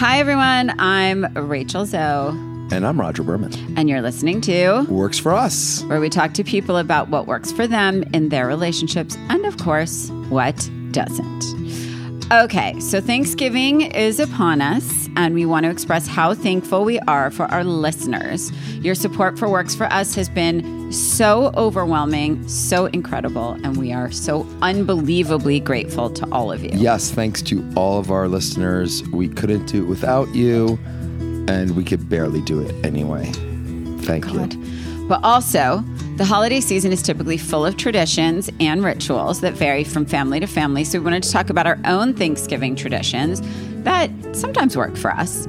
Hi, everyone. I'm Rachel Zoe, And I'm Rodger Berman. and you're listening to Works for us. where we talk to people about what works for them in their relationships and, of course, what doesn't. Okay, so Thanksgiving is upon us, and we want to express how thankful we are for our listeners. Your support for Works for Us has been so overwhelming, so incredible, and we are so unbelievably grateful to all of you. Yes, thanks to all of our listeners. We couldn't do it without you, and we could barely do it anyway. Thank you. But also, the holiday season is typically full of traditions and rituals that vary from family to family. So we wanted to talk about our own Thanksgiving traditions that sometimes work for us.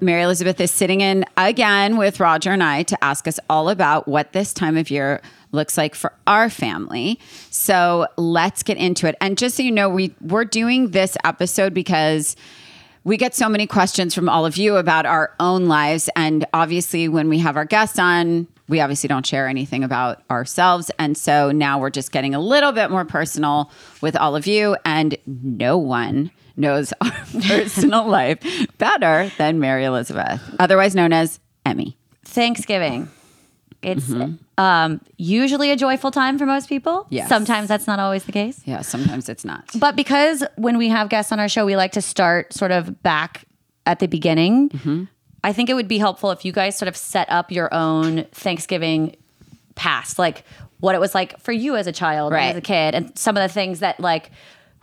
Mary Elizabeth is sitting in again with Rodger and I to ask us all about what this time of year looks like for our family. So let's get into it. And just so you know, we we're doing this episode because we get so many questions from all of you about our own lives. And obviously, when we have our guests on, we obviously don't share anything about ourselves. And so now we're just getting a little bit more personal with all of you. And no one knows our personal life better than Mary Elizabeth, otherwise known as Emmy. Thanksgiving. It's um, usually a joyful time for most people. Yes. Sometimes that's not always the case. Yeah, sometimes it's not. But because when we have guests on our show, we like to start sort of back at the beginning. I think it would be helpful if you guys sort of set up your own Thanksgiving past, like what it was like for you as a child, Right. as a kid, and some of the things that like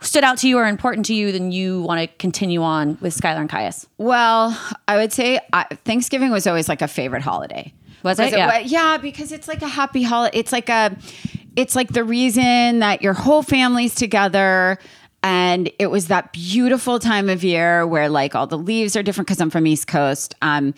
stood out to you or important to you, then you want to continue on with Skyler and Kaius. Well, I would say I, Thanksgiving was always like a favorite holiday. Was it? Yeah. wa- yeah, because it's like a happy holiday. It's like a, it's like the reason that your whole family's together. And it was that beautiful time of year where like all the leaves are different because I'm from East Coast. Um,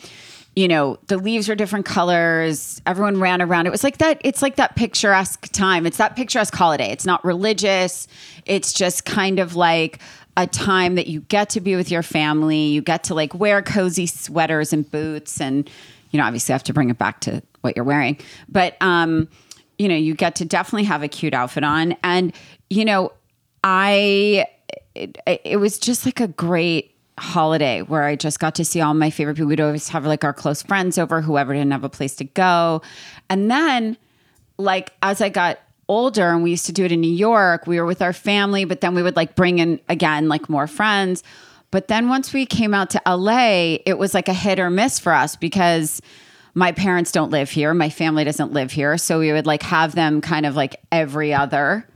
you know, the leaves are different colors. Everyone ran around. It was like that. It's like that picturesque time. It's that picturesque holiday. It's not religious. It's just kind of like a time that you get to be with your family. You get to like wear cozy sweaters and boots and, you know, obviously have to bring it back to what you're wearing. But, um, you know, you get to definitely have a cute outfit on. And, you know, I, it, it was just like a great holiday where I just got to see all my favorite people. We'd always have like our close friends over, whoever didn't have a place to go. And then, like, as I got older and we used to do it in New York, we were with our family, but then we would like bring in again, like more friends. But then once we came out to LA, it was like a hit or miss for us because my parents don't live here. My family doesn't live here. So we would like have them kind of like every other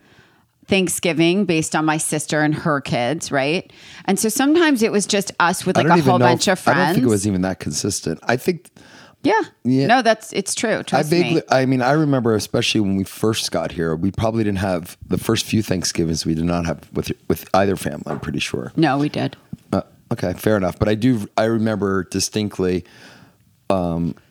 Thanksgiving based on my sister and her kids, right? And so sometimes it was just us with like a whole bunch if- of friends. I don't think it was even that consistent. I think Yeah. Yeah. No, that's it's true. I Trust vaguely, me. I mean, I remember especially when we first got here, we probably didn't have the first few Thanksgivings we did not have with with either family. I'm pretty sure. No, we did. Uh, okay, fair enough. But I do, I remember distinctly.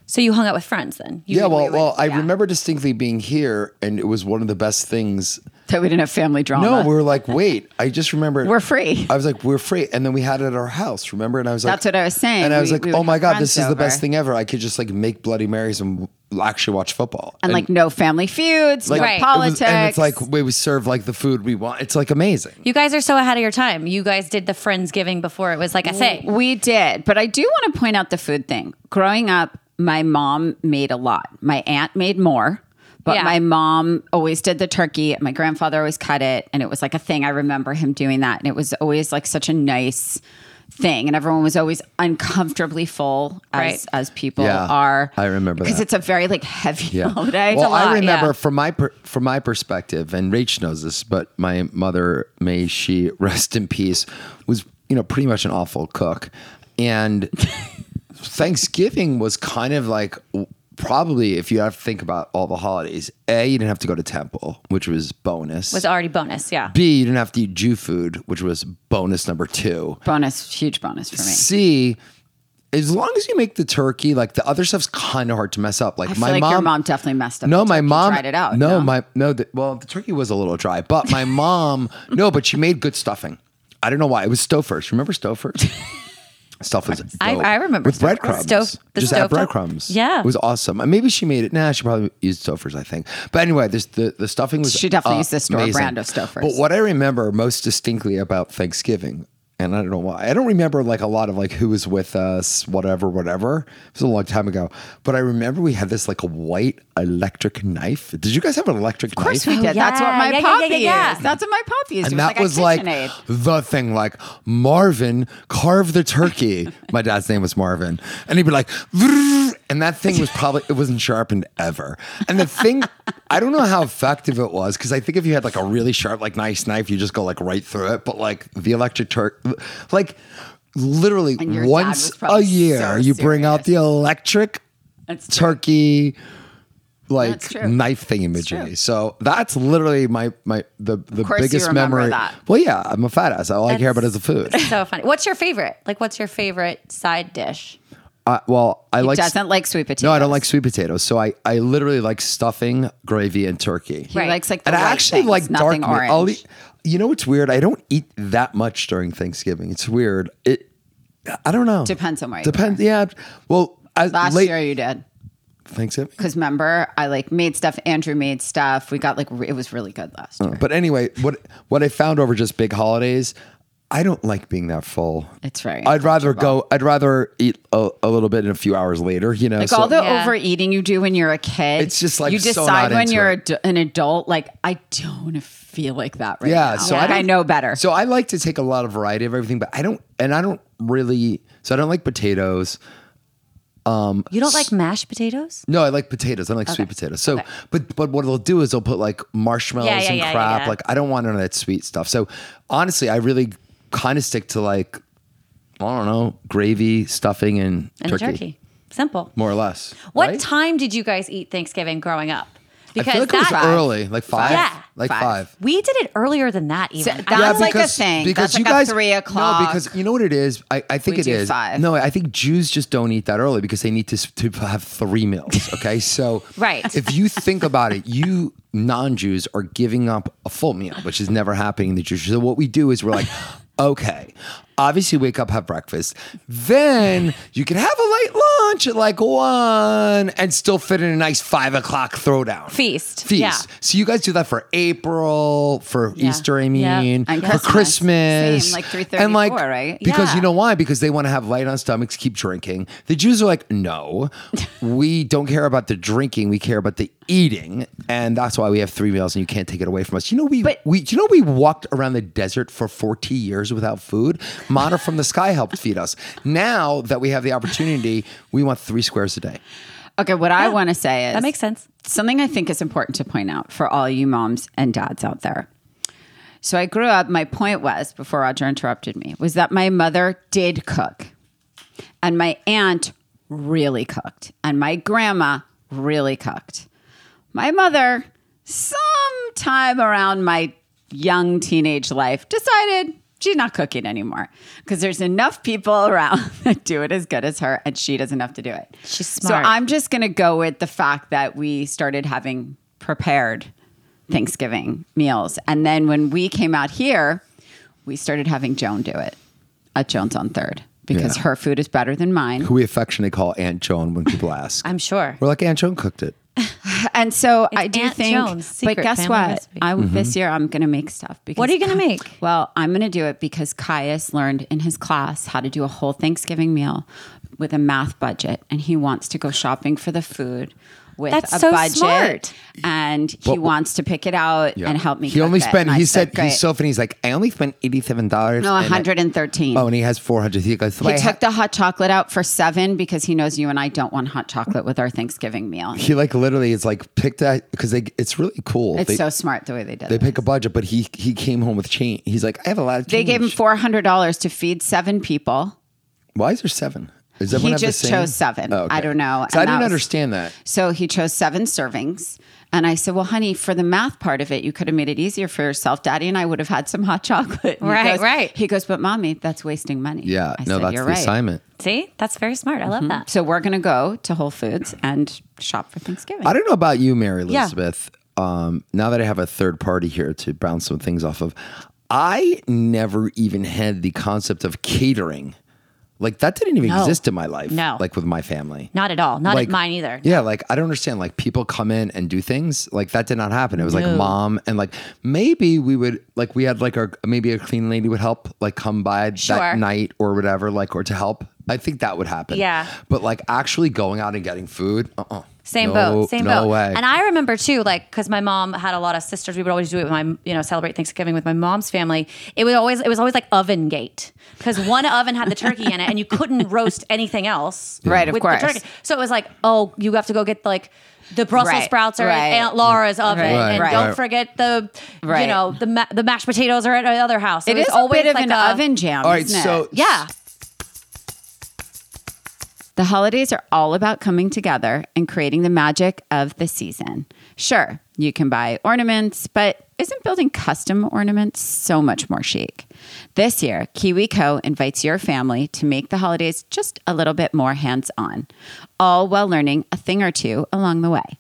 So you hung out with friends then? You, yeah, well, would- well, I yeah. remember distinctly being here, and it was one of the best things. That we didn't have family drama. No, we were like, wait, I just remember We're free. I was like, we're free, and then we had it at our house. Remember? And I was like, That's what I was saying. And I was We- like, we oh my god, this is the best thing ever. I could just like make Bloody Marys and actually watch football. and like no family feuds, no Right. it was- politics. and it's like we we serve like the food we want. It's like amazing. You guys are so ahead of your time. You guys did the Friendsgiving before it was like a thing. We did, but I do want to point out the food thing. Growing up, my mom made a lot. My aunt made more, but Yeah. my mom always did the turkey. My grandfather always cut it, and it was like a thing. I remember him doing that, and it was always like such a nice thing. And everyone was always uncomfortably full, as Right. as people Yeah, are. I remember because it's a very like heavy Yeah. holiday. Well, I remember yeah. from my per, from my perspective, and Rach knows this, but my mother, may she rest in peace, was you know pretty much an awful cook, and Thanksgiving was kind of like probably if you have to think about all the holidays. A, you didn't have to go to temple, which was bonus. Was already bonus, yeah. B, you didn't have to eat Jew food, which was bonus number two. bonus, huge bonus for me. C, as long as you make the turkey, like the other stuff's kind of hard to mess up. Like I my like mom, your mom definitely messed up. no, my mom tried it out. No, my no. The, well, the turkey was a little dry, but my mom, no, but she made good stuffing. I don't know why. It was Stouffer's. Remember Stouffer's? Stuff was. I-. I remember with breadcrumbs. Stouf- the Just add breadcrumbs. Yeah. it was awesome. And maybe she made it. Nah, she probably used Stouffer's. I think. But anyway, this the the stuffing was. She definitely uh, used the store amazing. brand of Stouffer's. But what I remember most distinctly about Thanksgiving and I don't know why. I don't remember like a lot of like who was with us, whatever, whatever. It was a long time ago. But I remember we had this like a white electric knife. Did you guys have an electric Of course knife? we oh, did. That's what my yeah, yeah, poppy yeah, yeah. is. That's what my poppy is. and It that like was like the thing like marvin carve the turkey my dad's name was marvin and he'd be like and that thing was probably it wasn't sharpened ever and the thing i don't know how effective it was because i think if you had like a really sharp like nice knife you just go like right through it but like the electric turk like literally And your dad once a year so you bring out the electric That's turkey like That's knife thingamajiggy. So that's literally my my the the biggest memory. that. Well, yeah, I'm a fat ass. All I care about is the food. So funny. What's your favorite? Like, what's your favorite side dish? Uh, well, I He like doesn't like sweet potatoes. no, I don't like sweet potatoes. So I I literally like stuffing, gravy, and turkey. He Right. likes like the and I actually things, like dark nothing meat. orange. I'll eat, you know what's weird? I don't eat that much during Thanksgiving. It's weird. It I don't know. Depends on where you Depends. Yeah. Well, as Last late year you did. Thanksgiving. Because remember, I like made stuff. Andrew made stuff. We got like re- it was really good last year. But anyway, what what I found over just big holidays, I don't like being that full. It's right. I'd rather go. I'd rather eat a, a little bit and a few hours later. You know, Like so- all the Yeah. overeating you do when you're a kid. It's just, like, you so decide not when into you're it. an adult. Like I don't feel like that right yeah. now. So Like, I, I know better. So I like to take a lot of variety of everything, but I don't, and I don't really. So I don't like potatoes. Um, You don't like mashed potatoes? No, I like potatoes. I like sweet potatoes. So, but but what they'll do is they'll put like marshmallows Yeah, yeah, and yeah, crap. yeah. Like I don't want none of that sweet stuff. So honestly, I really kind of stick to like I don't know gravy, stuffing, and, And turkey, turkey. Simple. more or less. What right? time did you guys eat Thanksgiving growing up? I feel like it was early, like five. Yeah. like Five. five. we did it earlier than that. So Even that's like a thing. Because That's you like a guys three o'clock. No, because you know what it is. I, I think We it do is. five. No, I think Jews just don't eat that early because they need to to have three meals. Okay, so Right. If you think about it, you non-Jews are giving up a full meal, which is never happening in the Jewish. So what we do is we're like, okay, obviously wake up, have breakfast, then you can have a late lunch at like one, and still fit in a nice five o'clock throwdown Feast. feast. Yeah. So you guys do that for April, for Yeah. Easter, I mean, for Christmas. Same, like and like 3:34, right? Because you know why? Because they want to have light on stomachs, keep drinking. The Jews are like, no, we don't care about the drinking, we care about the eating, and that's why we have three meals, and you can't take it away from us. You know, we But- we you know we walked around the desert for forty years without food. Manna from the sky helped feed us. Now that we have the opportunity, we want three squares a day. okay, what I want to say is That makes sense. something I think is important to point out for all you moms and dads out there. So I grew up, my point was, before Rodger interrupted me, was that my mother did cook. And my aunt really cooked. And my grandma really cooked. My mother, sometime around my young teenage life, decided she's not cooking anymore because there's enough people around that do it as good as her, and she doesn't have to do it. She's smart. So I'm just going to go with the fact that we started having prepared Thanksgiving meals. And then when we came out here, we started having Joan do it at Joan's on Third because Yeah. her food is better than mine. Who we affectionately call Aunt Joan when people ask. I'm sure. We're like Aunt Joan cooked it. And so I do Aunt think, Joan's but guess what? I Mm-hmm. this year I'm going to make stuff. Because What are you gonna make? Well, I'm going to do it because Kaius learned in his class how to do a whole Thanksgiving meal with a math budget, and he wants to go shopping for the food with That's a so budget, smart. and he But- wants to pick it out and help me. He cook only spent. And He said "Great." he's so funny. He's like, I only spent eighty seven dollars. no 113. Oh, and he has four hundred. He goes. he "Wait, took the hot chocolate out for seven because he knows you and I don't want hot chocolate with our Thanksgiving meal. He like literally is like picked that because they. It's really cool. It's they, so smart the way they did it. they it. pick a budget, but he he came home with change. He's like, I have a lot of. Change. They gave him four hundred dollars to feed seven people. Why is there seven? Does He everyone have the just same? chose seven. Oh, okay. I don't know. So I And that didn't was- understand that. So he chose seven servings. And I said, Well, honey, for the math part of it, you could have made it easier for yourself. Daddy and I would have had some hot chocolate. And he Right, goes- right. He goes, But mommy, that's wasting money. Yeah, I no, said, that's You're the right. assignment. See, that's very smart. I love Mm-hmm. that. So we're going to go to Whole Foods and shop for Thanksgiving. I don't know about you, Mary Yeah. Elizabeth. Um, now that I have a third party here to bounce some things off of, I never even had the concept of catering Like that didn't even No. exist in my life. No. Like with my family. Not at all. Not like at mine either. Yeah, like I don't understand. Like people come in and do things like that did not happen. It was like mom and like maybe we would like we had like our maybe a clean lady would help like come by Sure. that night or whatever like or to help. I think that would happen. Yeah. But like actually going out and getting food, uh, uh Same no, boat, same no boat. way. And I remember too, like, because my mom had a lot of sisters. We would always do it with my, you know, celebrate Thanksgiving with my mom's family. It would always, it was always like oven gate because one oven had the turkey in it, and you couldn't roast anything else. Right, of with the course. turkey. So it was like, oh, you have to go get like. The Brussels Right, sprouts are right. at Aunt Laura's oven, Right, and right. don't forget the, you know, the ma- the mashed potatoes are at another house. It was is a always bit of like an a- oven jam. All right, isn't it? so Yeah, The holidays are all about coming together and creating the magic of the season. Sure, you can buy ornaments, but isn't building custom ornaments so much more chic? This year, KiwiCo invites your family to make the holidays just a little bit more hands on, all while learning a thing or two along the way.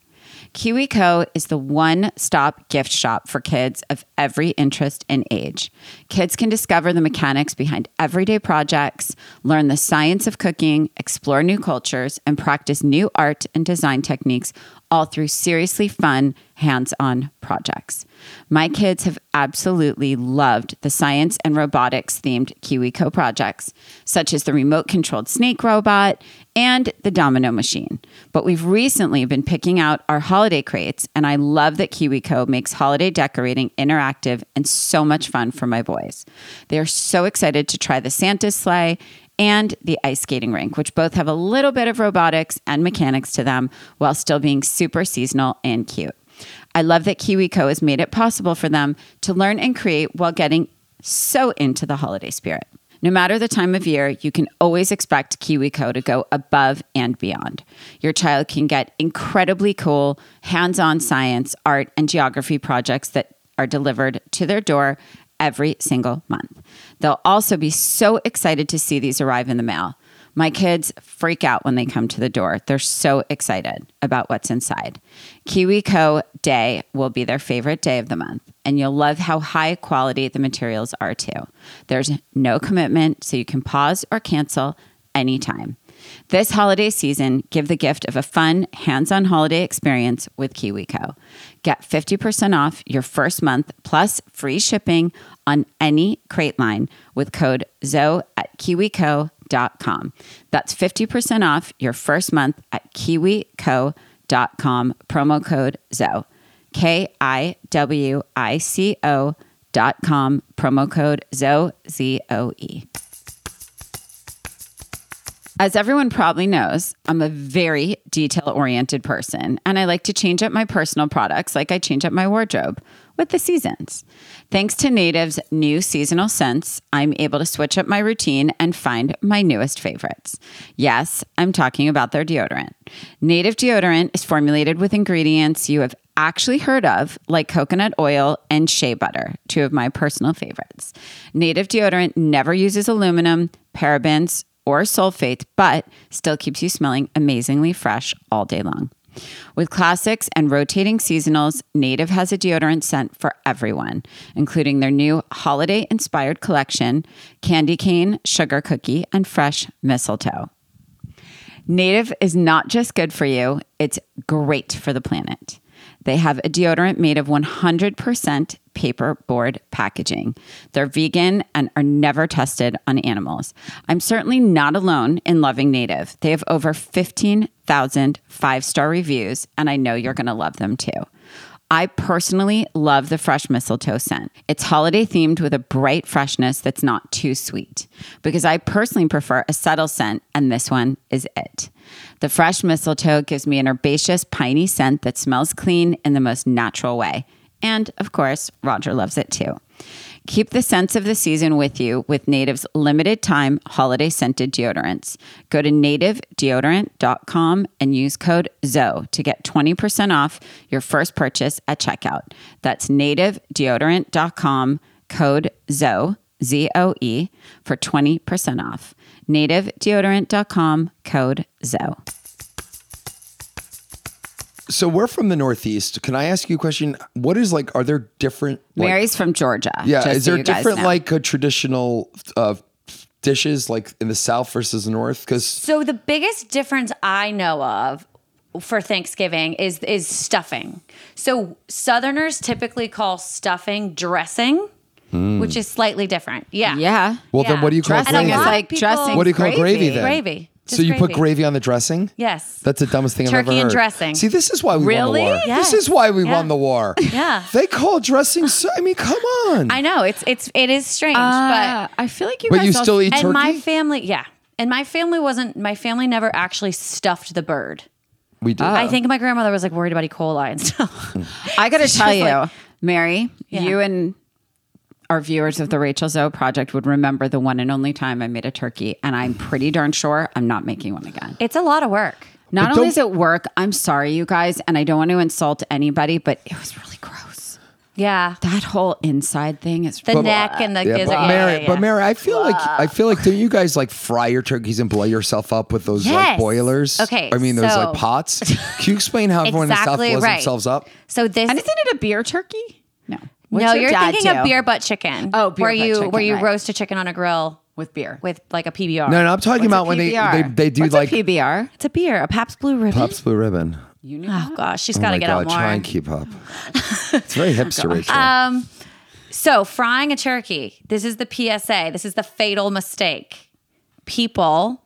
KiwiCo is the one stop gift shop for kids of every interest and age. Kids can discover the mechanics behind everyday projects, learn the science of cooking, explore new cultures, and practice new art and design techniques all through seriously fun, hands on projects. My kids have absolutely loved the science and robotics themed KiwiCo projects, such as the remote controlled snake robot and the domino machine. But we've recently been picking out our holiday crates, and I love that KiwiCo makes holiday decorating interactive and so much fun for my boys. They are so excited to try the Santa sleigh and the ice skating rink, which both have a little bit of robotics and mechanics to them while still being super seasonal and cute. I love that KiwiCo has made it possible for them to learn and create while getting so into the holiday spirit. No matter the time of year, you can always expect KiwiCo to go above and beyond. Your child can get incredibly cool hands on science, art, and geography projects that are delivered to their door every single month. They'll also be so excited to see these arrive in the mail. My kids freak out when they come to the door. They're so excited about what's inside. KiwiCo Day will be their favorite day of the month, and you'll love how high quality the materials are too. There's no commitment, so you can pause or cancel anytime. This holiday season, give the gift of a fun, hands on holiday experience with KiwiCo. Get 50% off your first month plus free shipping on any crate line with code ZOE at kiwico.com. That's 50% off your first month at kiwico.com, promo code ZOE. K I W I C O dot com, promo code ZOE, Z O E. As everyone probably knows, I'm a very detail oriented person and I like to change up my personal products like I change up my wardrobe with the seasons. Thanks to Native's new seasonal scents, I'm able to switch up my routine and find my newest favorites. Yes, I'm talking about their deodorant. Native deodorant is formulated with ingredients you have actually heard of, like coconut oil and shea butter, two of my personal favorites. Native deodorant never uses aluminum, parabens, or sulfate, but still keeps you smelling amazingly fresh all day long. With classics and rotating seasonals, Native has a deodorant scent for everyone, including their new holiday inspired collection candy cane, sugar cookie, and fresh mistletoe. Native is not just good for you, it's great for the planet. They have a deodorant made of 100% paperboard packaging. They're vegan and are never tested on animals. I'm certainly not alone in loving Native. They have over 15,000 five star reviews, and I know you're going to love them too. I personally love the fresh mistletoe scent. It's holiday themed with a bright freshness that's not too sweet because I personally prefer a subtle scent, and this one is it. The fresh mistletoe gives me an herbaceous, piney scent that smells clean in the most natural way. And of course, Rodger loves it too. Keep the scents of the season with you with Native's limited time holiday scented deodorants. Go to nativedeodorant.com and use code ZOE to get 20% off your first purchase at checkout. That's nativedeodorant.com, code ZOE, Z O E, for 20% off. Nativedeodorant.com, code ZOE. So we're from the Northeast. Can I ask you a question? What is like? Are there different? Like, Mary's from Georgia. yeah. just Is so there you different like a traditional uh, dishes like in the South versus the North? Because So the biggest difference I know of for Thanksgiving is is stuffing. So Southerners typically call stuffing dressing, which is slightly different. Yeah. Yeah. well, then what do you call Dressing And a gravy? is lot of like people- dressing. What do you call gravy then? Gravy. so Just you put gravy on the dressing? Yes. That's the dumbest thing I've ever heard. Turkey and dressing. See, this is why we Really? won the war. Yeah. This is why we Yeah. won the war. Yeah. They call dressing. So, I mean, come on. I know it's it's it is strange, Uh, I feel like you But guys you also- still eat but and my family, yeah, and my family wasn't. My family never actually stuffed the bird. we do. I think my grandmother was like worried about E. coli and stuff. I got to She tell you, like- Mary, Yeah. you and our viewers of the Rachel Zoe Project would remember the one and only time I made a turkey, and I'm pretty darn sure I'm not making one again. it's a lot of work. Not only is it work, I'm sorry, you guys, and I don't want to insult anybody, but it was really gross. Yeah, That whole inside thing is the neck and the Yeah, gizzard. but yeah, Mary, yeah, yeah. but Mary, I feel like I feel like don't you guys like fry your turkeys and blow yourself up with those like Yes. boilers? Okay, I mean those so- like pots. Can you explain how everyone in the South Exactly blows right. themselves up? So this And isn't it a beer turkey? No. What's no, your you're dad thinking do? of beer butt chicken. Oh, beer where butt you chicken, where you right. roast a chicken on a grill with beer. with like a PBR. No, no, I'm talking What's about when they, they they do What's like a PBR. It's a beer, a Pabst Blue Ribbon. Pops Blue Ribbon. You knew Oh gosh, she's Oh got to my get God, out more. try and keep up. it's very hipster, Rachel. Um, so frying a turkey. This is the PSA. This is the fatal mistake. People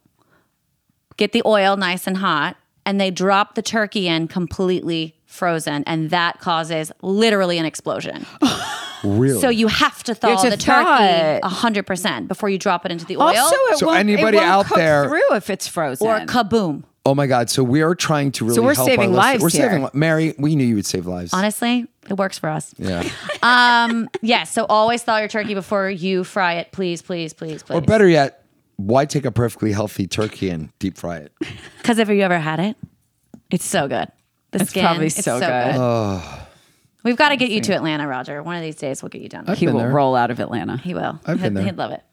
get the oil nice and hot and they drop the turkey in completely frozen and that causes literally an explosion. really? So you have to thaw to the thaw turkey it. 100% before you drop it into the oil Also, it So won't, anybody it won't out cook there- through if it's frozen. or kaboom. oh my God! So we are trying to really. we're help saving our lives. We're here. saving. Mary, we knew you would save lives. Honestly, it works for us. Yeah. Um, yes, so always thaw your turkey before you fry it, please, please, please, please. or better yet, why take a perfectly healthy turkey and deep fry it? Because have you ever had it? It's so good. The It's skin, probably it's so good. We've got to get you to Atlanta, Rodger. One of these days, we'll get you down. there. he been will there. roll out of Atlanta. He will. I've he'd, been there. he'd love it.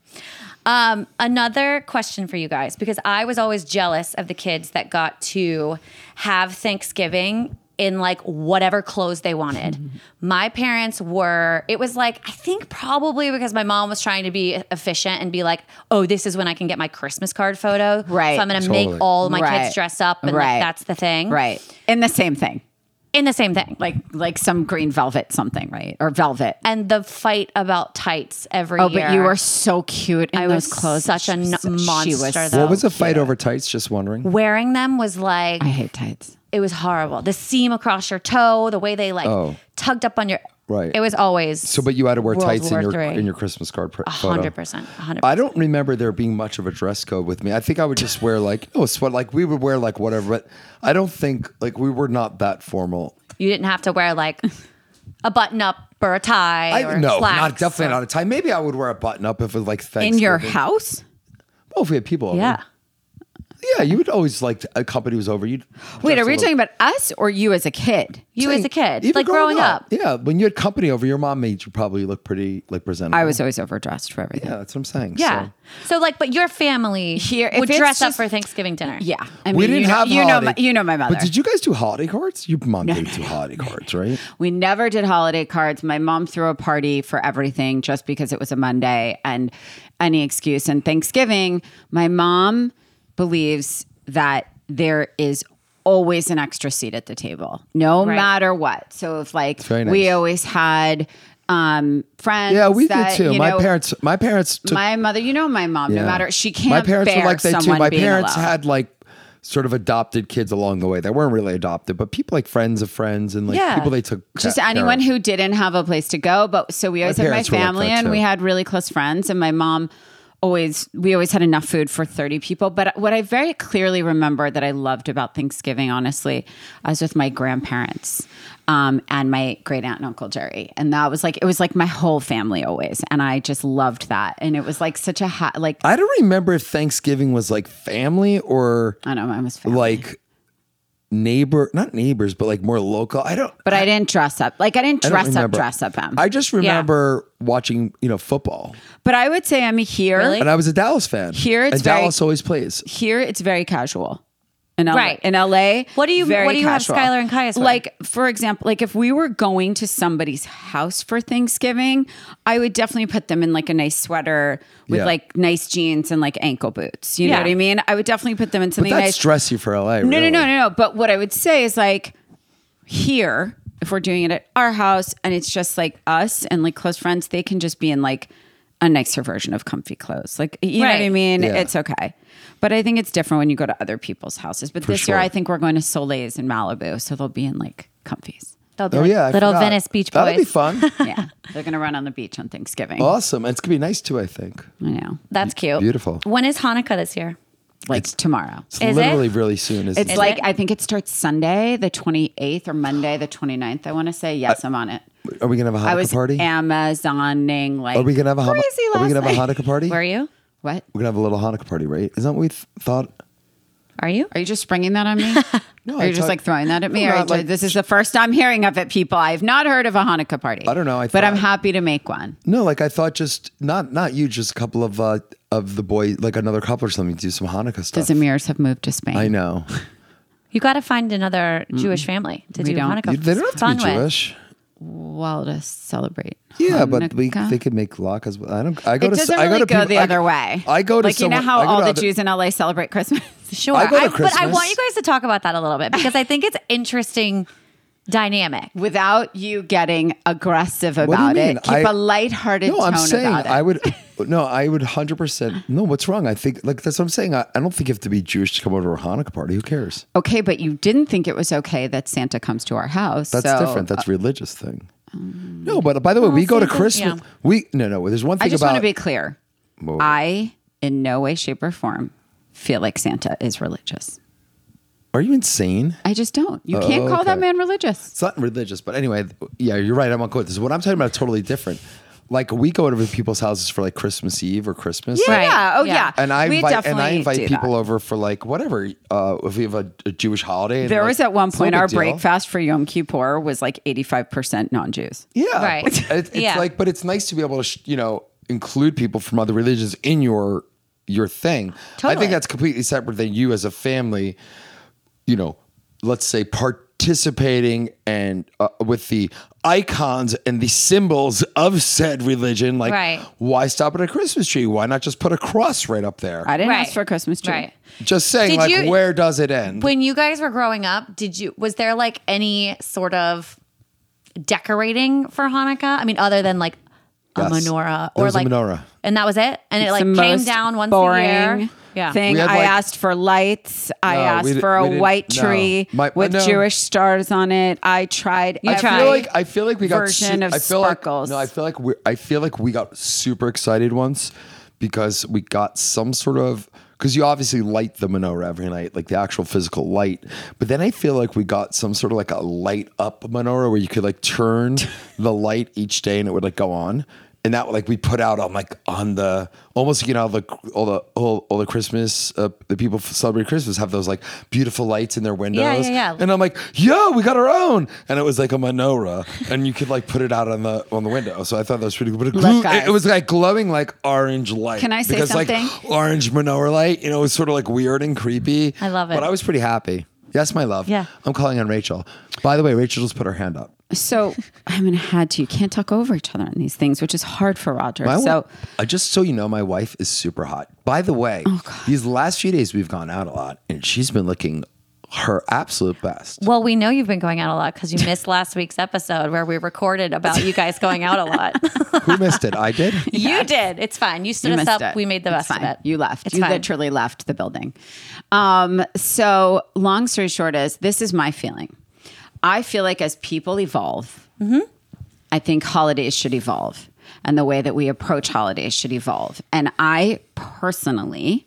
Um, another question for you guys, because I was always jealous of the kids that got to have Thanksgiving in like whatever clothes they wanted. my parents were, it was like, I think probably because my mom was trying to be efficient and be like, oh, this is when I can get my Christmas card photo. Right. So I'm going to Totally. make all my Right. kids dress up and Right. like, that's the thing. Right. In the same thing. In the same thing. Like like some green velvet something, right? Or velvet. and the fight about tights every Oh, year. but you were so cute in I those was clothes. such a She was- monster, was- though. What was the fight over tights? Just wondering. wearing them was like I hate tights. It was horrible. The seam across your toe, the way they like Oh. tugged up on your Right. It was always So, but you had to wear World tights in War your in your Christmas card pr- photo. hundred percent, hundred. I don't remember there being much of a dress code with me. I think I would just wear like oh, sweat like we would wear like whatever. But I don't think like we were not that formal. You didn't have to wear like a button up or a tie. I or no, slacks not definitely or- not a tie. Maybe I would wear a button up if it was like Thanksgiving. In your house? Oh, if we had people. Over. Yeah. Yeah. You would always like a company was over. You'd Wait, dress are we little- talking about us or you as a kid? You as a kid, Even like growing up. Yeah, when you had company over, your mom made you probably look pretty like presentable. I was always overdressed for everything. Yeah, that's what I'm saying. Yeah. So. So like, but your family Here- if would it's dress up just- for Thanksgiving dinner. Yeah. I mean, we didn't you know, have you know my, holiday- you know my mother. But did you guys do holiday cards? Your mom didn't do holiday cards, right? We never did holiday cards. My mom threw a party for everything just because it was a Monday and any excuse. And Thanksgiving, my mom believes that there is always an extra seat at the table, no Right. matter what. So if like nice. we always had um friends Yeah, we that, did too. you My know, parents, my parents took. my mother, you know my mom, no matter she can't My parents bear were like that too. My parents alone. had like sort of adopted kids along the way. They weren't really adopted, but people like friends of friends and like Yeah. people they took. just care anyone of. who didn't have a place to go. But so we always had my parents like family and we had really close friends, and my mom always we always had enough food for 30 people. But what i very clearly remember that i loved about thanksgiving honestly i was with my grandparents um, and my great aunt and uncle jerry. And that was like it was like my whole family always. And i just loved that. And it was like such a ha- like I don't remember if Thanksgiving was like family or i don't know i was family. like neighbor, not neighbors, but like more local. I don't. but i didn't dress up like i didn't I dress up dress up them I just remember watching, you know, football, but i would say i'm here Really? and I was a Dallas fan. Here it's and very- Dallas always plays. here it's very casual In LA, Right. in LA, What do you- very what do you have. Skyler and Kaius? Like, for example, like if we were going to somebody's house for Thanksgiving, I would definitely put them in like a nice sweater with Yeah. like nice jeans and like ankle boots. You Yeah. know what I mean? I would definitely put them in something But nice. that's dressy for LA. No, really. no, no, no, no. But what I would say is like here, if we're doing it at our house and it's just like us and like close friends, they can just be in like a nicer version of comfy clothes. Like, you know what I mean? Yeah. It's okay. But I think it's different when you go to other people's houses. But this year. I think we're going to Soleil's in Malibu. So they'll be in like comfies. They'll be Oh like yeah, I little forgot. Venice Beach Boys. That'll be fun. Yeah. They're going to run on the beach on Thanksgiving. awesome. And it's gonna be nice too. I think I know. That's cute. Beautiful. When is Hanukkah this year? Like tomorrow. it's Is it? literally really soon. Isn't It's it? like. I think it starts Sunday, the 28th, or Monday, the 29th. I want to say, yes, I'm on it. Are we gonna have a Hanukkah I was party? Amazoning like Are we gonna have a Hanukkah? crazy Are we last gonna have a night. Hanukkah party? Were you? What? We're gonna have a little Hanukkah party, right? Isn't that what we th- thought? Are you? Are you just springing that on me? No, Are I just thought- like throwing that at me? No, Or not like- this is the first I'm hearing of it, people. I've not heard of a Hanukkah party. I don't know, I but I'm thought- happy to make one. No, like I thought, just not not you, just a couple of uh of the boy, like another couple or something, do some Hanukkah stuff. The stuff. Zamirs have moved to Spain. I know. You got to find another Jewish family to We do don't. Hanukkah You- they don't have to fun be with. Jewish. Well, to celebrate. Yeah, but we they could make latkes. I don't. I go It to. doesn't I go really to go people- the I- other way. I go to like you know how all the other- Jews in LA celebrate Christmas. Sure. I go to but I want you guys to talk about that a little bit because I think it's interesting dynamic. Without you getting aggressive about it, keep I- a lighthearted No, tone I'm saying about it. I would. No, I would hundred percent. No, what's wrong? I think like that's what I'm saying. I, I don't think you have to be Jewish to come over to a Hanukkah party. Who cares? Okay, but you didn't think it was okay that Santa comes to our house. That's so- different. That's a religious thing. Um, no, but by the way, we go to Christmas. yeah. We no no. There's one thing I just about want to be clear. Whoa. I, in no way, shape, or form, feel like Santa is religious. Are you insane? I just don't. You can't Oh, call that man religious. It's not religious, but anyway, yeah, you're right. I'm on quote. This is what I'm talking about. Totally different. Like we go over to people's houses for like Christmas Eve or Christmas. Yeah. Right. Oh, Yeah. yeah. And I We invite and I invite people that. over for like whatever. Uh, if we have a, a Jewish holiday, There like, was at one it's no point our deal. break fast for Yom Kippur was like 85% non-Jews. Yeah, Right. It- it's Yeah. like, but it's nice to be able to, sh- you know, include people from other religions in your your thing. Totally. I think that's completely separate than you as a family. You know, let's say participating and uh, with the icons and the symbols of said religion. Like, Right. why stop at a Christmas tree? Why not just put a cross right up there? I didn't Right. ask for a Christmas tree. Right. just saying, Did like, you- where does it end? When you guys were growing up, did you was there like any sort of decorating for Hanukkah? I mean, other than like a Yes. menorah or was a like menorah. and that was it, and it like came down once boring a year. Yeah. Thing. We had, I asked for lights. I No, we asked di- for a didn't- white no. tree My- with no. Jewish stars on it. I tried. You I tried. feel like I feel like we got version su- of I feel sparkles. Like, no, I feel like we I feel like we got super excited once because we got some sort of because you obviously light the menorah every night, like the actual physical light. But then I feel like we got some sort of like a light up menorah where you could like turn the light each day and it would like go on. And that like we put out on like on the almost you know the all the all, all the Christmas uh, the people celebrate Christmas have those like beautiful lights in their windows Yeah, yeah, yeah. and I'm like yo we got our own and it was like a menorah and you could like put it out on the on the window so I thought that was pretty cool but it, Look, guys. it was like glowing like orange light Can I say because something? like orange menorah light you know it was sort of like weird and creepy I love it. but I was pretty happy yes my love Yeah. I'm calling on Rachel by the way Rachel just put her hand up So I'm gonna had to. You can't talk over each other on these things, which is hard for Rodger. My so uh, just so you know, my wife is super hot. By the way, Oh, these last few days we've gone out a lot, and she's been looking her absolute best. Well, we know you've been going out a lot because you missed last week's episode where we recorded about you guys going out a lot. Who missed it? I did. you did. It's fine. You stood you us up. it. We made the It's best of it. You left. It's you fine. literally left the building. Um, so long story short is this is my feeling. I feel like as people evolve, Mm-hmm. I think holidays should evolve and the way that we approach holidays should evolve. And I personally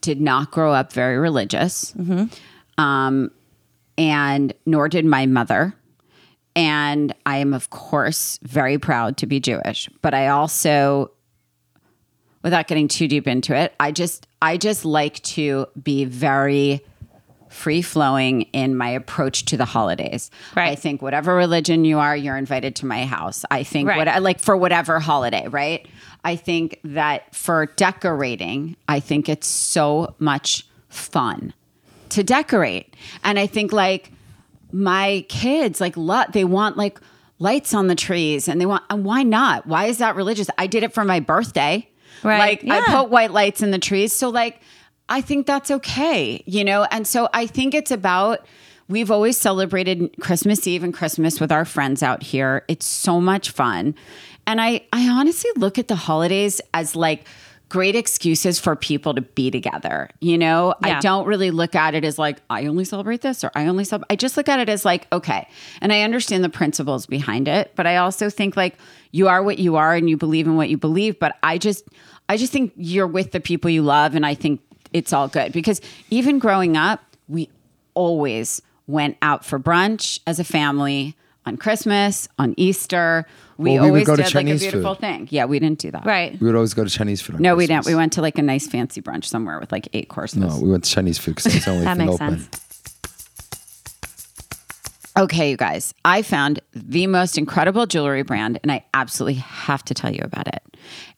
did not grow up very religious. Mm-hmm. Um, and nor did my mother. And I am, of course, very proud to be Jewish. But I also without getting too deep into it i just i just like to be very free flowing in my approach to the holidays Right. i think whatever religion you are you're invited to my house i think Right. what like for whatever holiday right i think that for decorating i think it's so much fun to decorate. And I think like my kids like lot they want like lights on the trees and they want and why not? Why is that religious? I did it for my birthday. Right. Like I put white lights in the trees. So like I think that's okay, you know? And so I think it's about we've always celebrated Christmas Eve and Christmas with our friends out here. It's so much fun. And I I honestly look at the holidays as like great excuses for people to be together. You know, I don't really look at it as like I only celebrate this or I only celebrate. I just look at it as like okay, and I understand the principles behind it, but I also think like you are what you are and you believe in what you believe. But I just I just think you're with the people you love, and I think it's all good because even growing up, we always went out for brunch as a family on Christmas, on Easter. We Well, we would always go to did like a beautiful food. thing. Yeah, we didn't do that. Right. We would always go to Chinese food. On No, we didn't. We went to like a nice fancy brunch somewhere with like eight courses. No, we went to Chinese food because it's only That makes open. sense. Okay, you guys, I found the most incredible jewelry brand, and I absolutely have to tell you about it.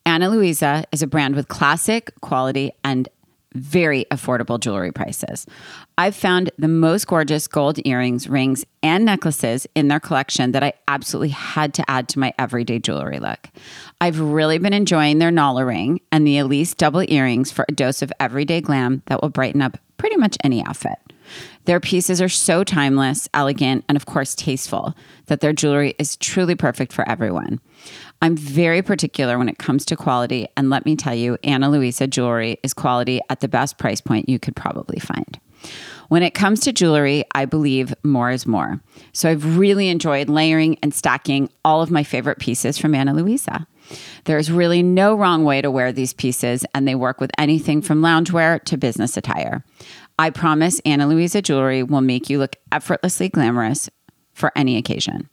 Ana Luisa is a brand with classic quality and very affordable jewelry prices. I've found the most gorgeous gold earrings, rings, and necklaces in their collection that I absolutely had to add to my everyday jewelry look. I've really been enjoying their Nala ring and the Elise double earrings for a dose of everyday glam that will brighten up pretty much any outfit. Their pieces are so timeless, elegant, and of course tasteful that their jewelry is truly perfect for everyone. I'm very particular when it comes to quality, and let me tell you, Ana Luisa jewelry is quality at the best price point you could probably find. When it comes to jewelry, I believe more is more. So I've really enjoyed layering and stacking all of my favorite pieces from Ana Luisa. There's really no wrong way to wear these pieces, and they work with anything from loungewear to business attire. I promise Ana Luisa jewelry will make you look effortlessly glamorous for any occasion.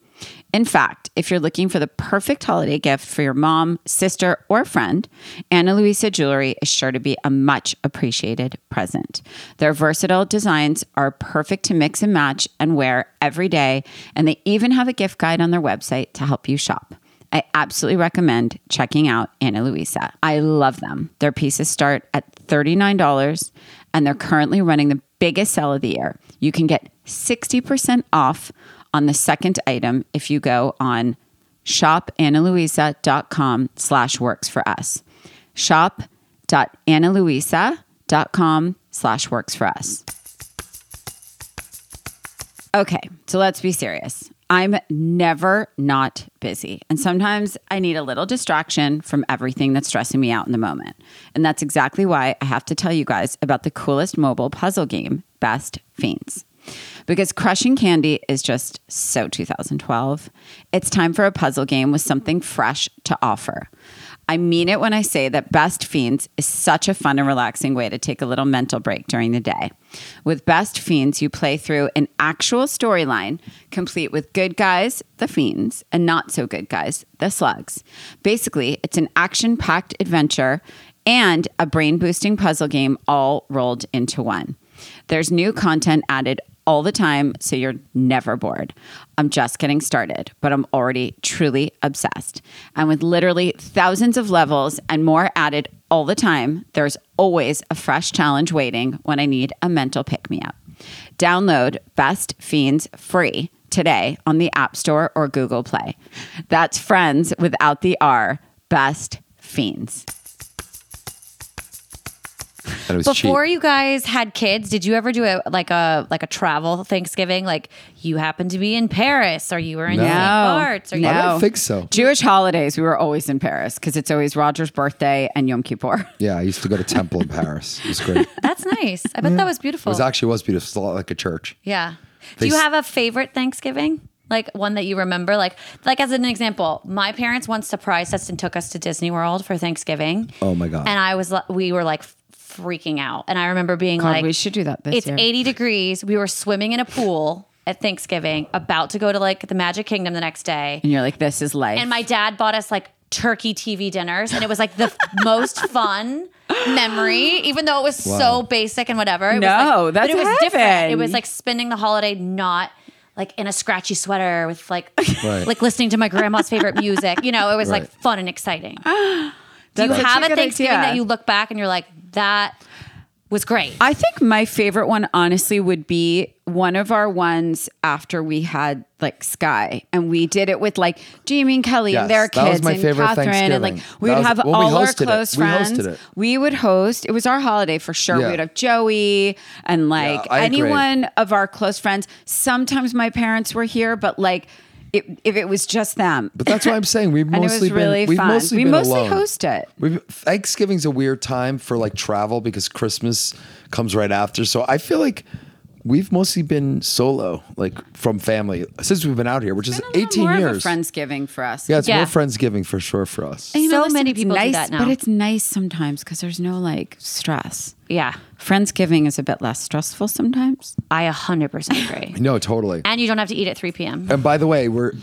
In fact, if you're looking for the perfect holiday gift for your mom, sister, or friend, Ana Luisa jewelry is sure to be a much appreciated present. Their versatile designs are perfect to mix and match and wear every day, and they even have a gift guide on their website to help you shop. I absolutely recommend checking out Ana Luisa. I love them. Their pieces start at $39 and they're currently running the biggest sale of the year. You can get 60% off on the second item if you go on shopanaluisa.com slash works for us. shop.analuisa.com slash works for us. Okay, so let's be serious. I'm never not busy. And sometimes I need a little distraction from everything that's stressing me out in the moment. And that's exactly why I have to tell you guys about the coolest mobile puzzle game, Best Fiends. Because crushing candy is just so 2012. It's time for a puzzle game with something fresh to offer. I mean it when I say that Best Fiends is such a fun and relaxing way to take a little mental break during the day. With Best Fiends, you play through an actual storyline complete with good guys, the fiends, and not so good guys, the slugs. Basically, it's an action packed adventure and a brain boosting puzzle game all rolled into one. There's new content added all the time, so you're never bored. I'm just getting started, but I'm already truly obsessed. And with literally thousands of levels and more added all the time, there's always a fresh challenge waiting when I need a mental pick me up. Download Best Fiends free today on the App Store or Google Play. That's friends without the R, Best Fiends. And it was Before cheap. you guys had kids, did you ever do a like a like a travel Thanksgiving? Like you happened to be in Paris, or you were in No. St. Bart's, or you I don't think so. Jewish holidays, we were always in Paris because it's always Rodger's birthday and Yom Kippur. Yeah, I used to go to temple in Paris. It was great. That's nice. I bet that was beautiful. It was actually was beautiful. It's a lot like a church. Yeah. They Do you have a favorite Thanksgiving? Like one that you remember? Like like as an example, my parents once surprised us and took us to Disney World for Thanksgiving. Oh my god. And I was li- we were like freaking out. And I remember being God, like we should do that this It's year. 80 degrees. We were swimming in a pool at Thanksgiving, about to go to like the Magic Kingdom the next day. And you're like, this is life. And my dad bought us like turkey TV dinners, and it was like the most fun memory, even though it was Wow. so basic and whatever. It was No, like, that's but it was heaven. different. It was like spending the holiday not like in a scratchy sweater with like Right. like listening to my grandma's favorite music. You know, it was like fun and exciting. Do you have a a Thanksgiving idea. that you look back and you're like that? was great. I think my favorite one, honestly, would be one of our ones after we had like Sky, and we did it with like Jamie and Kelly Yes, and their kids my and Catherine, and like we That would was- have all our hosted it. close We friends. We would host. It was our holiday for sure. Yeah. We would have Joey and like I agree. anyone of our close friends. Sometimes my parents were here, but like. It, if it was just them, But that's why I'm saying we've mostly was really been we've fun. mostly we been mostly alone. host it. We've, Thanksgiving's a weird time for like travel because Christmas comes right after. So I feel like we've mostly been solo, like from family since we've been out here, which is Been a 18 more years. of a friendsgiving for us. yeah, it's Yeah. more friendsgiving for sure for us. And, So listen, many it's people do that now. But it's nice sometimes because there's no like stress. yeah, Friendsgiving is a bit less stressful sometimes. I 100% agree. No, totally. and you don't have to eat at 3 p.m. And by the way, we're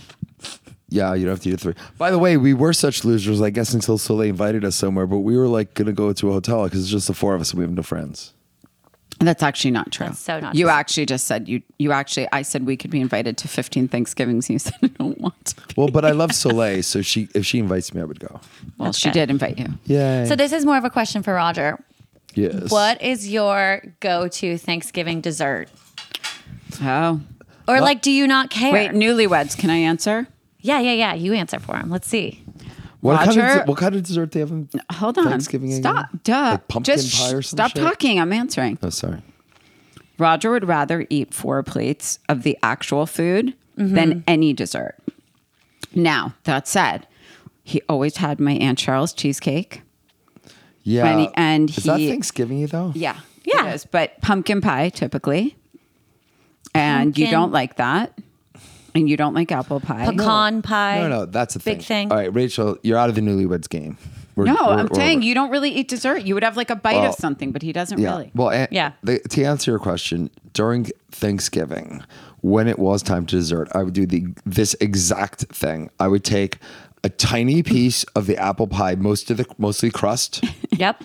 yeah, you don't have to eat at three. By the way, we were such losers, I guess, until Soleil invited us somewhere. But we were like gonna go to a hotel because it's just the four of us and we have no friends. That's actually not true. That's so not You true. actually just said you. You actually. I said we could be invited to 15 Thanksgivings. And you said I don't want to. Be. Well, but I love Soleil, so she if she invites me, I would go. Well, That's she good. did invite you. Yeah. So this is more of a question for Rodger. yes. What is your go-to Thanksgiving dessert? Oh, Or like, do you not care? wait, newlyweds. Can I answer? yeah, yeah, yeah. You answer for him. Let's see. What kind, of, what kind of dessert they have? In Hold on. Thanksgiving again? Stop. Duh. Like pumpkin Just pie or sh- stop shit? talking. I'm answering. Oh, sorry. Rodger would rather eat four plates of the actual food Mm-hmm. than any dessert. Now, that said, he always had my Aunt Charles cheesecake. Yeah. And he- and is that Thanksgiving though? Yeah. Yeah. It is, but pumpkin pie typically. And you don't like that. And you don't like apple pie. Pecan pie. No, no, that's a Big thing. All right, Rachel, you're out of the newlyweds game. We're- No, we're- I'm we're saying over. you don't really eat dessert. You would have like a bite Well, of something, but he doesn't Yeah. really. Well, and Yeah. The, to answer your question, during Thanksgiving, when it was time to dessert, I would do the this exact thing. I would take a tiny piece of the apple pie, most of the mostly crust, Yep.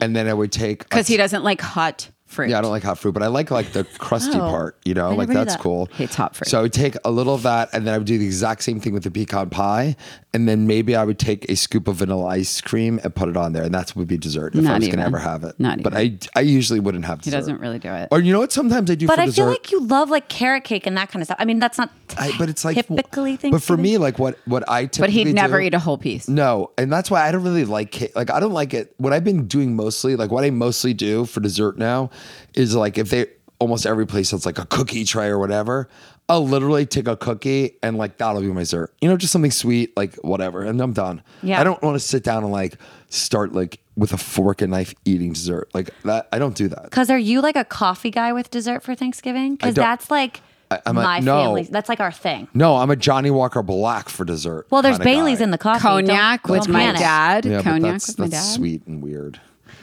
and then I would take a Because he doesn't like hot fruit. Yeah, I don't like hot fruit, but I like like the crusty Oh, part. You know, I like never knew that's that. cool. Hates hot fruit. So I would take a little of that, and then I would do the exact same thing with the pecan pie, and then maybe I would take a scoop of vanilla ice cream and put it on there, and that's would be dessert if I Not was even. gonna ever have it. Not But I I usually wouldn't have. He doesn't really do it. Or you know what? Sometimes I do. But for I dessert. feel like you love like carrot cake and that kind of stuff. I mean, that's not I, but it's like typically things. But for me, like what what I typically but he'd never do- eat a whole piece. No, and that's why I don't really like cake. Like I don't like it. What I've been doing mostly, like what I mostly do for dessert now, is like if they almost every place has like a cookie tray or whatever, I'll literally take a cookie and like that'll be my dessert. You know, just something sweet, like whatever, and I'm done. Yeah. I don't want to sit down and like start like with a fork and knife eating dessert like that. I don't do that. Because are you like a coffee guy with dessert for Thanksgiving? Because that's like I'm a- my no. family. That's like our thing. No, I'm a Johnnie Walker Black for dessert. Well, there's Bailey's guy. in the coffee. Don't- Cognac with don't my panic. dad. Yeah, but Cognac that's, with my dad. sweet and weird.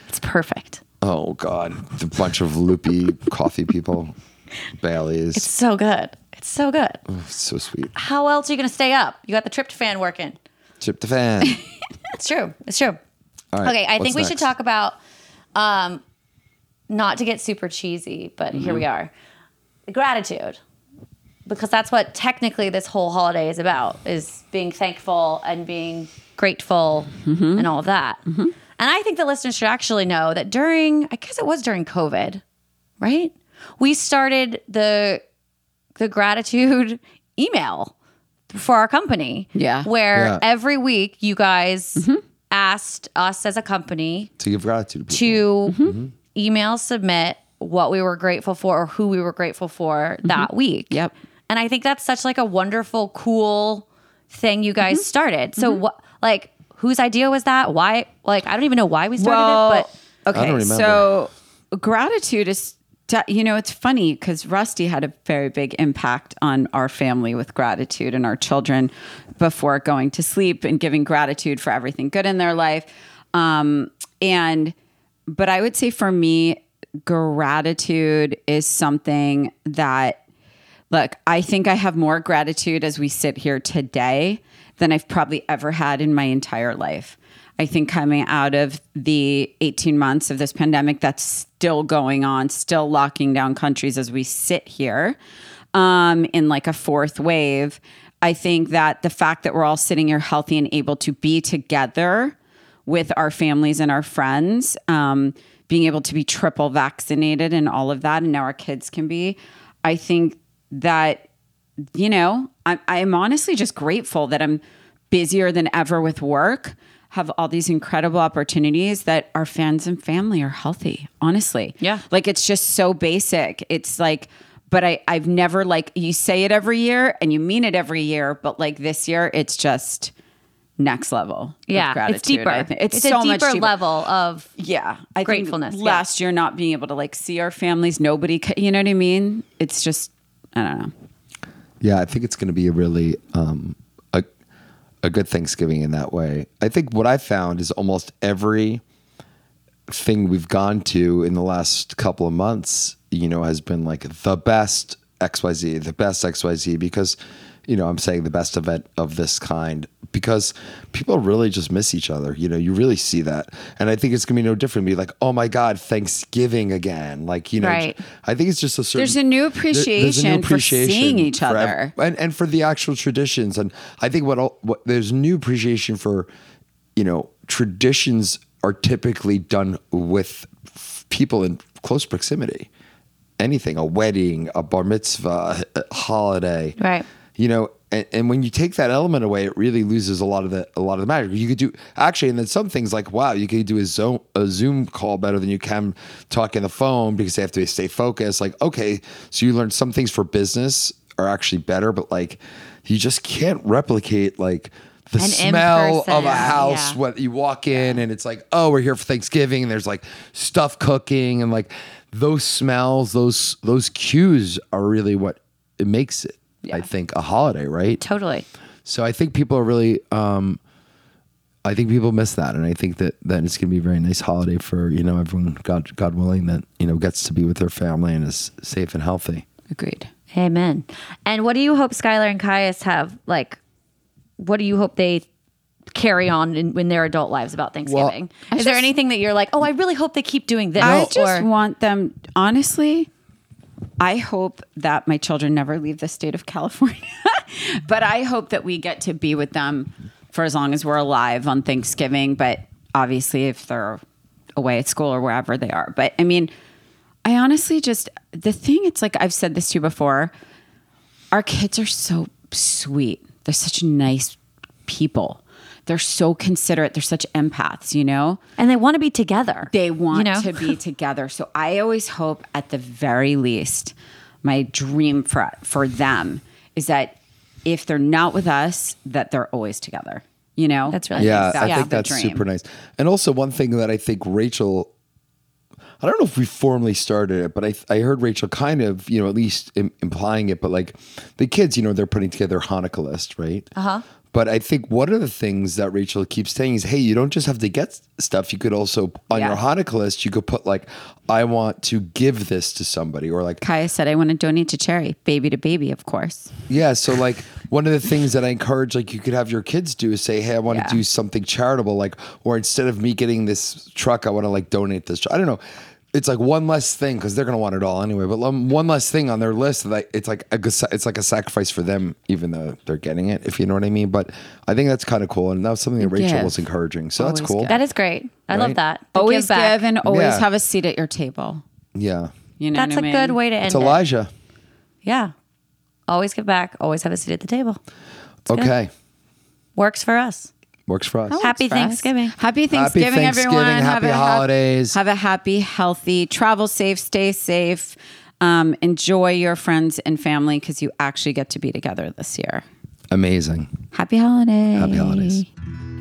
It's perfect. Oh God, the bunch of loopy coffee people. Bailey's. It's so good. It's so good. so sweet. How else are you going to stay up? You got the tryptophan working. Tryptophan. It's true. It's true. All right, okay, I think we should talk about um, not to get super cheesy, but here Mm-hmm. we are. Gratitude. Because that's what technically this whole holiday is about is being thankful and being grateful Mm-hmm. and all of that. And I think the listeners should actually know that during I guess it was during COVID, right? We started the the gratitude email for our company. Yeah. Where Yeah. every week you guys asked us as a company to give gratitude to people. to Mm-hmm. email submit what we were grateful for or who we were grateful for that week. Mm-hmm. Yep. And I think that's such like a wonderful, cool thing you Mm-hmm. guys started. So what like whose idea was that? Why like I don't even know why we started well, it, but I okay. don't remember. So gratitude is, you know, it's funny because Rusty had a very big impact on our family with gratitude and our children before going to sleep and giving gratitude for everything good in their life. Um, and, but I would say for me, gratitude is something that Look, I think I have more gratitude as we sit here today than I've probably ever had in my entire life. I think coming out of the 18 months of this pandemic that's still going on, still locking down countries as we sit here um, in like a fourth wave, I think that the fact that we're all sitting here healthy and able to be together with our families and our friends. Um, being able to be triple vaccinated and all of that, and now our kids can be. I think that you know, I, I'm honestly just grateful that I'm busier than ever with work, have all these incredible opportunities that our fans and family are healthy, honestly. Yeah. Like it's just so basic. It's like, but I, I've never like, you say it every year and you mean it every year, but like this year, it's just next level. Yeah, it's deeper. It's, It's, so a much deeper deeper. level of Yeah, I think Gratefulness, yeah. last year, not being able to like see our families, nobody, you know what I mean? It's just, I don't know. Yeah, I think it's going to be a really um, a a good Thanksgiving in that way. I think what I found is almost every thing we've gone to in the last couple of months, you know, has been like the best XYZ, the best XYZ because you know, I'm saying the best event of this kind because people really just miss each other. You know, you really see that. And I think it's going to be no different. Be like, oh my God, Thanksgiving again. Like, you know, Right. I think it's just a certain. There's a new there- there's a new appreciation for seeing each for other. and and for the actual traditions. And I think what all, what there's new appreciation for, you know, traditions are typically done with people in close proximity. Anything, a wedding, a bar mitzvah, a holiday, Right. You know, and, and when you take that element away, it really loses a lot of the a lot of the magic. You could do actually, and then some things like wow, you could do a Zoom a Zoom call better than you can talk in the phone because they have to stay focused. Like okay, so you learn some things for business are actually better, but like you just can't replicate like the smell of in-person, a house yeah. when you walk in and it's like oh we're here for Thanksgiving and there's like stuff cooking and like those smells those those cues are really what it makes it. I think a holiday, right? totally. So I think people are really, um, I think people miss that, and I think that that it's going to be a very nice holiday for you know everyone, God, God willing, that you know gets to be with their family and is safe and healthy. Agreed. Amen. And what do you hope Skyler and Kaius have like? What do you hope they carry on in, in their adult lives about Thanksgiving? Is there anything that you're like, oh, I really hope they keep doing this? I just or want them, honestly, I hope that my children never leave the state of California. but I hope that we get to be with them for as long as we're alive on Thanksgiving. But obviously, if they're away at school or wherever they are. But I mean, I honestly just, the thing, it's like I've said this to you before our kids are so sweet. They're such nice people. They're so considerate. They're such empaths, you know? and they want to be together. they want you know? to be together. So I always hope at the very least, my dream for for them is that if they're not with us, that they're always together. You know? That's really Yeah, I the think that's dream. super nice. And also one thing that I think Rachel, I don't know if we formally started it, but I I heard Rachel kind of you know at least Im- implying it, but like the kids, you know, they're putting together a Hanukkah list, right? Uh Uh-huh. huh. But I think one of the things that Rachel keeps saying is, hey, you don't just have to get stuff. You could also on Yeah. your Hanukkah list, you could put like, I want to give this to somebody, or like Kaya said, I want to donate to charity, baby to baby, of course. Yeah, so like one of the things that I encourage, like you could have your kids do, is say, "Hey, I want Yeah. to do something charitable," like, or instead of me getting this truck, I want to like donate this. I don't know. It's like one less thing because they're gonna want it all anyway. But um, one less thing on their list that it's like a, it's like a sacrifice for them, even though they're getting it. If you know what I mean. But I think that's kind of cool, and that was something that Rachel Give. was encouraging. So that's cool. give. that is great. I love that. The Always give, back. and always Yeah. have a seat at your table. yeah, You know That's what a I mean? good way to end it's it. Elijah. Yeah. Always give back. Always have a seat at the table. good. Okay, Works for us. Works for us. Happy for us. Thanksgiving. Happy Thanksgiving, Thanksgiving, everyone. happy a hap- holidays. have a happy, healthy, travel safe, stay safe. Um, enjoy your friends and family because you actually get to be together this year. Amazing. Happy holidays. Happy holidays.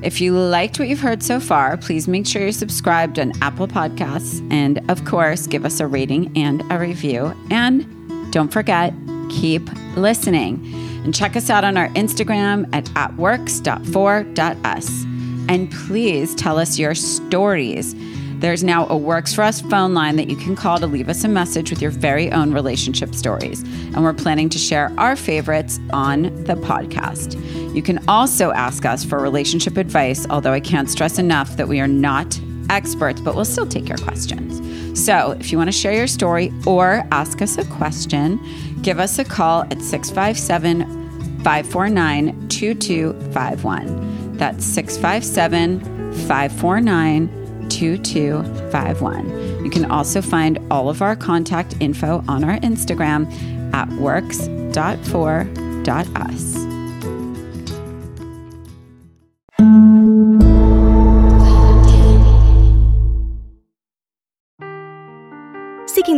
If you liked what you've heard so far, please make sure you're subscribed on Apple Podcasts. And of course, give us a rating and a review. And don't forget, keep listening. And check us out on our Instagram at atworks.for.us. And please tell us your stories. There's now a Works for Us phone line that you can call to leave us a message with your very own relationship stories. And we're planning to share our favorites on the podcast. You can also ask us for relationship advice, although I can't stress enough that we are not experts, but we'll still take your questions. So if you want to share your story or ask us a question, give us a call at 657 549 2251. That's 657 549 2251. You can also find all of our contact info on our Instagram at works.for.us.